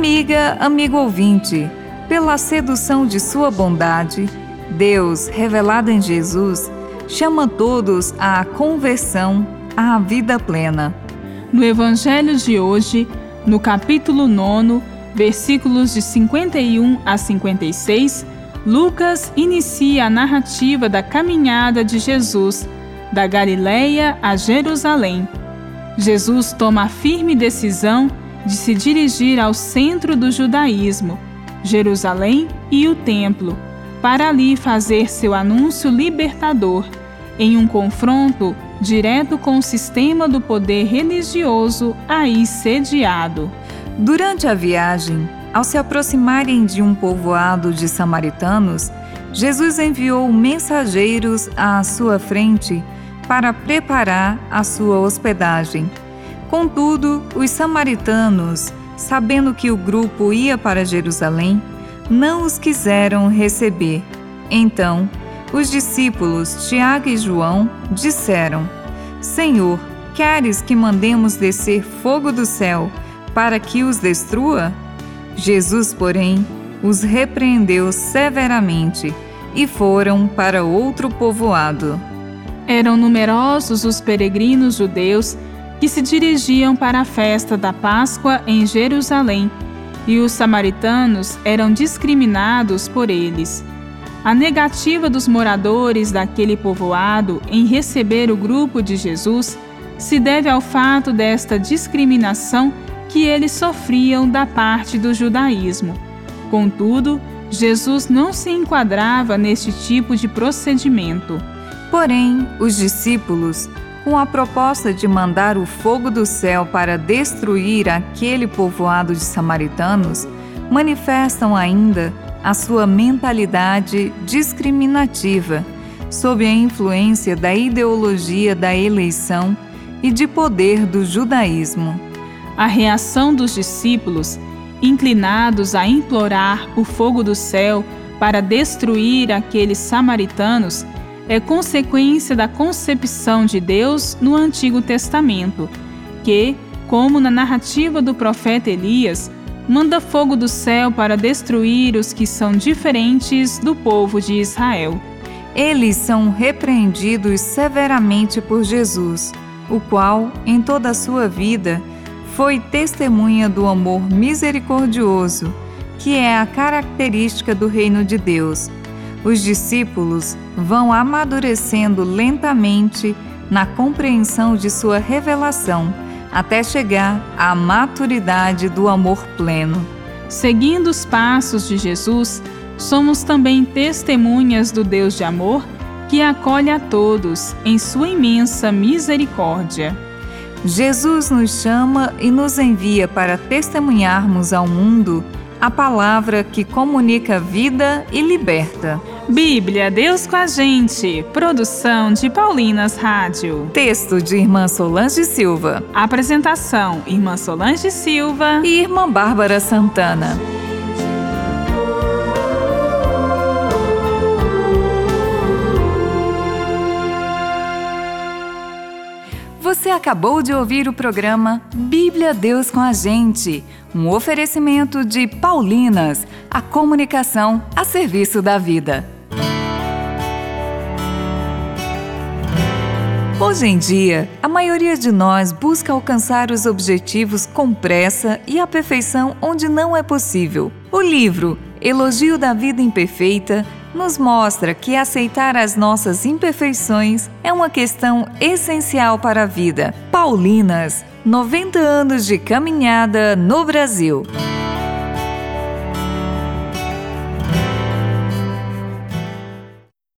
Amiga, amigo ouvinte, pela sedução de sua bondade, Deus, revelado em Jesus, chama todos à conversão, à vida plena. No Evangelho de hoje, no capítulo 9, versículos de 51 a 56, Lucas inicia a narrativa da caminhada de Jesus da Galileia a Jerusalém. Jesus toma a firme decisão de se dirigir ao centro do judaísmo, Jerusalém e o templo, para ali fazer seu anúncio libertador, em um confronto direto com o sistema do poder religioso aí sediado. Durante a viagem, ao se aproximarem de um povoado de samaritanos, Jesus enviou mensageiros à sua frente para preparar a sua hospedagem. Contudo, os samaritanos, sabendo que o grupo ia para Jerusalém, não os quiseram receber. Então, os discípulos Tiago e João disseram: Senhor, queres que mandemos descer fogo do céu para que os destrua? Jesus, porém, os repreendeu severamente e foram para outro povoado. Eram numerosos os peregrinos judeus que se dirigiam para a festa da Páscoa em Jerusalém, e os samaritanos eram discriminados por eles. A negativa dos moradores daquele povoado em receber o grupo de Jesus se deve ao fato desta discriminação que eles sofriam da parte do judaísmo. Contudo, Jesus não se enquadrava neste tipo de procedimento. Porém, os discípulos, com a proposta de mandar o fogo do céu para destruir aquele povoado de samaritanos, manifestam ainda a sua mentalidade discriminativa, sob a influência da ideologia da eleição e de poder do judaísmo. A reação dos discípulos, inclinados a implorar o fogo do céu para destruir aqueles samaritanos, é consequência da concepção de Deus no Antigo Testamento, que, como na narrativa do profeta Elias, manda fogo do céu para destruir os que são diferentes do povo de Israel. Eles são repreendidos severamente por Jesus, o qual, em toda a sua vida, foi testemunha do amor misericordioso, que é a característica do reino de Deus os discípulos vão amadurecendo lentamente na compreensão de sua revelação, até chegar à maturidade do amor pleno. Seguindo os passos de Jesus, somos também testemunhas do Deus de amor que acolhe a todos em sua imensa misericórdia. Jesus nos chama e nos envia para testemunharmos ao mundo a palavra que comunica vida e liberta. Bíblia, Deus com a gente. Produção de Paulinas Rádio. Texto de Irmã Solange Silva. Apresentação: Irmã Solange Silva e Irmã Bárbara Santana. Você acabou de ouvir o programa Bíblia Deus com a Gente, um oferecimento de Paulinas, a comunicação a serviço da vida. Hoje em dia, a maioria de nós busca alcançar os objetivos com pressa e a perfeição onde não é possível. O livro Elogio da Vida Imperfeita nos mostra que aceitar as nossas imperfeições é uma questão essencial para a vida. Paulinas, 90 anos de caminhada no Brasil.